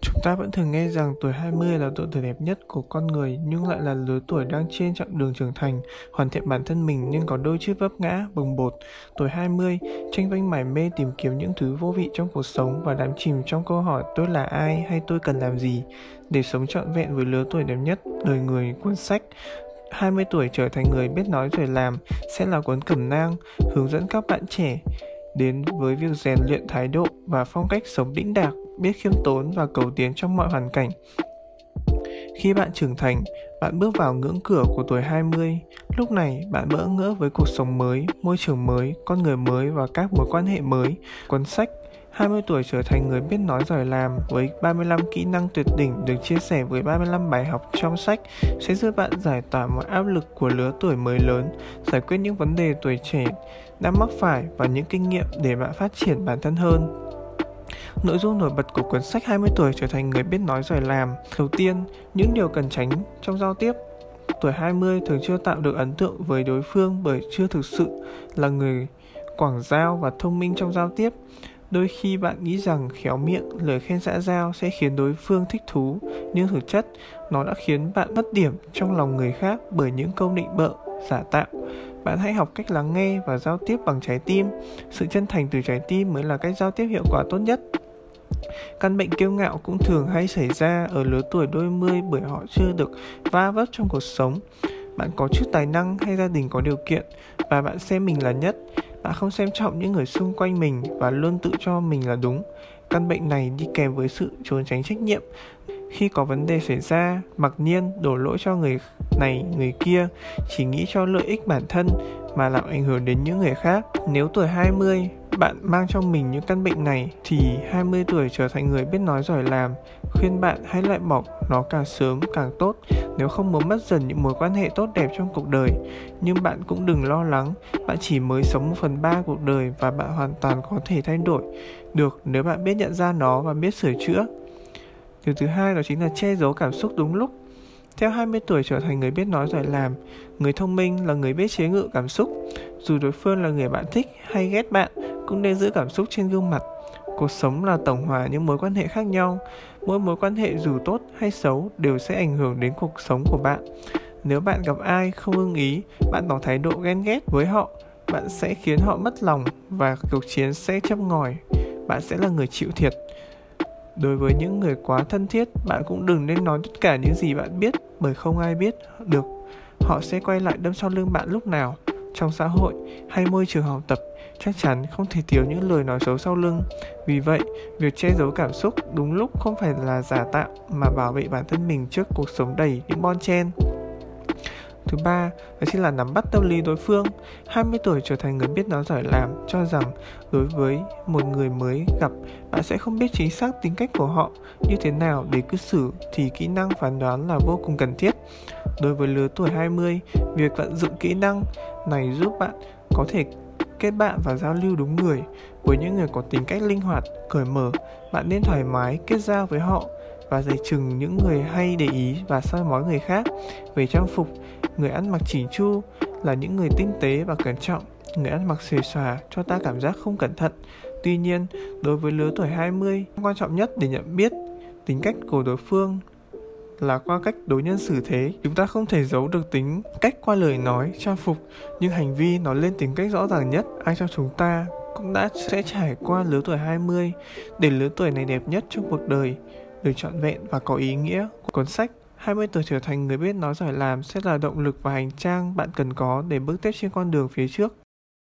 Chúng ta vẫn thường nghe rằng tuổi 20 là độ tuổi đẹp nhất của con người nhưng lại là lứa tuổi đang trên chặng đường trưởng thành, hoàn thiện bản thân mình nhưng có đôi chút vấp ngã, bồng bột. Tuổi 20, tranh vanh mải mê tìm kiếm những thứ vô vị trong cuộc sống và đắm chìm trong câu hỏi tôi là ai hay tôi cần làm gì để sống trọn vẹn với lứa tuổi đẹp nhất đời người cuốn sách 20 tuổi trở thành người biết nói rồi làm sẽ là cuốn cẩm nang hướng dẫn các bạn trẻ đến với việc rèn luyện thái độ và phong cách sống đĩnh đạc, biết khiêm tốn và cầu tiến trong mọi hoàn cảnh. Khi bạn trưởng thành, bạn bước vào ngưỡng cửa của tuổi 20. Lúc này, bạn bỡ ngỡ với cuộc sống mới, môi trường mới, con người mới và các mối quan hệ mới. Cuốn sách 20 tuổi trở thành người biết nói giỏi làm với 35 kỹ năng tuyệt đỉnh được chia sẻ với 35 bài học trong sách sẽ giúp bạn giải tỏa mọi áp lực của lứa tuổi mới lớn, giải quyết những vấn đề tuổi trẻ đã mắc phải và những kinh nghiệm để bạn phát triển bản thân hơn. Nội dung nổi bật của cuốn sách 20 tuổi trở thành người biết nói giỏi làm. Đầu tiên, những điều cần tránh trong giao tiếp. Tuổi 20 thường chưa tạo được ấn tượng với đối phương bởi chưa thực sự là người quảng giao và thông minh trong giao tiếp. Đôi khi bạn nghĩ rằng khéo miệng, lời khen xã giao sẽ khiến đối phương thích thú, nhưng thực chất nó đã khiến bạn mất điểm trong lòng người khác bởi những câu định bợ, giả tạo. Bạn hãy học cách lắng nghe và giao tiếp bằng trái tim. Sự chân thành từ trái tim mới là cách giao tiếp hiệu quả tốt nhất. Căn bệnh kiêu ngạo cũng thường hay xảy ra ở lứa tuổi đôi mươi bởi họ chưa được va vấp trong cuộc sống. Bạn có chút tài năng hay gia đình có điều kiện và bạn xem mình là nhất. Bạn không xem trọng những người xung quanh mình và luôn tự cho mình là đúng. Căn bệnh này đi kèm với sự trốn tránh trách nhiệm. Khi có vấn đề xảy ra, mặc nhiên đổ lỗi cho người này, người kia, chỉ nghĩ cho lợi ích bản thân mà làm ảnh hưởng đến những người khác. Nếu tuổi 20 bạn mang trong mình những căn bệnh này thì 20 tuổi trở thành người biết nói giỏi làm, khuyên bạn hãy loại bỏ nó càng sớm càng tốt nếu không muốn mất dần những mối quan hệ tốt đẹp trong cuộc đời. Nhưng bạn cũng đừng lo lắng, bạn chỉ mới sống một phần ba cuộc đời và bạn hoàn toàn có thể thay đổi được nếu bạn biết nhận ra nó và biết sửa chữa. Điều thứ hai đó chính là che giấu cảm xúc đúng lúc. Theo 20 tuổi trở thành người biết nói giỏi làm, người thông minh là người biết chế ngự cảm xúc. Dù đối phương là người bạn thích hay ghét bạn, cũng nên giữ cảm xúc trên gương mặt. Cuộc sống là tổng hòa những mối quan hệ khác nhau. Mỗi mối quan hệ dù tốt hay xấu đều sẽ ảnh hưởng đến cuộc sống của bạn. Nếu bạn gặp ai không ưng ý, bạn tỏ thái độ ghen ghét với họ, bạn sẽ khiến họ mất lòng và cuộc chiến sẽ châm ngòi. Bạn sẽ là người chịu thiệt. Đối với những người quá thân thiết, bạn cũng đừng nên nói tất cả những gì bạn biết bởi không ai biết được họ sẽ quay lại đâm sau lưng bạn lúc nào. Trong xã hội hay môi trường học tập, chắc chắn không thể thiếu những lời nói xấu sau lưng. Vì vậy, việc che giấu cảm xúc đúng lúc không phải là giả tạo mà bảo vệ bản thân mình trước cuộc sống đầy những bon chen. Thứ ba, đó chính là nắm bắt tâm lý đối phương. 20 tuổi trở thành người biết nói giỏi làm, cho rằng đối với một người mới gặp, bạn sẽ không biết chính xác tính cách của họ như thế nào để cư xử thì kỹ năng phán đoán là vô cùng cần thiết. Đối với lứa tuổi 20, việc vận dụng kỹ năng này giúp bạn có thể kết bạn và giao lưu đúng người. Với những người có tính cách linh hoạt, cởi mở, bạn nên thoải mái kết giao với họ và dày chừng những người hay để ý và soi mói người khác. Về trang phục, người ăn mặc chỉnh chu là những người tinh tế và cẩn trọng, người ăn mặc xề xòa cho ta cảm giác không cẩn thận. Tuy nhiên, đối với lứa tuổi 20, quan trọng nhất để nhận biết tính cách của đối phương là qua cách đối nhân xử thế. Chúng ta không thể giấu được tính cách qua lời nói, trang phục, nhưng hành vi nó lên tính cách rõ ràng nhất. Ai trong chúng ta cũng đã sẽ trải qua lứa tuổi 20 để lứa tuổi này đẹp nhất trong cuộc đời, được trọn vẹn và có ý nghĩa. Cuốn sách 20 tuổi trở thành người biết nói giỏi làm sẽ là động lực và hành trang bạn cần có để bước tiếp trên con đường phía trước.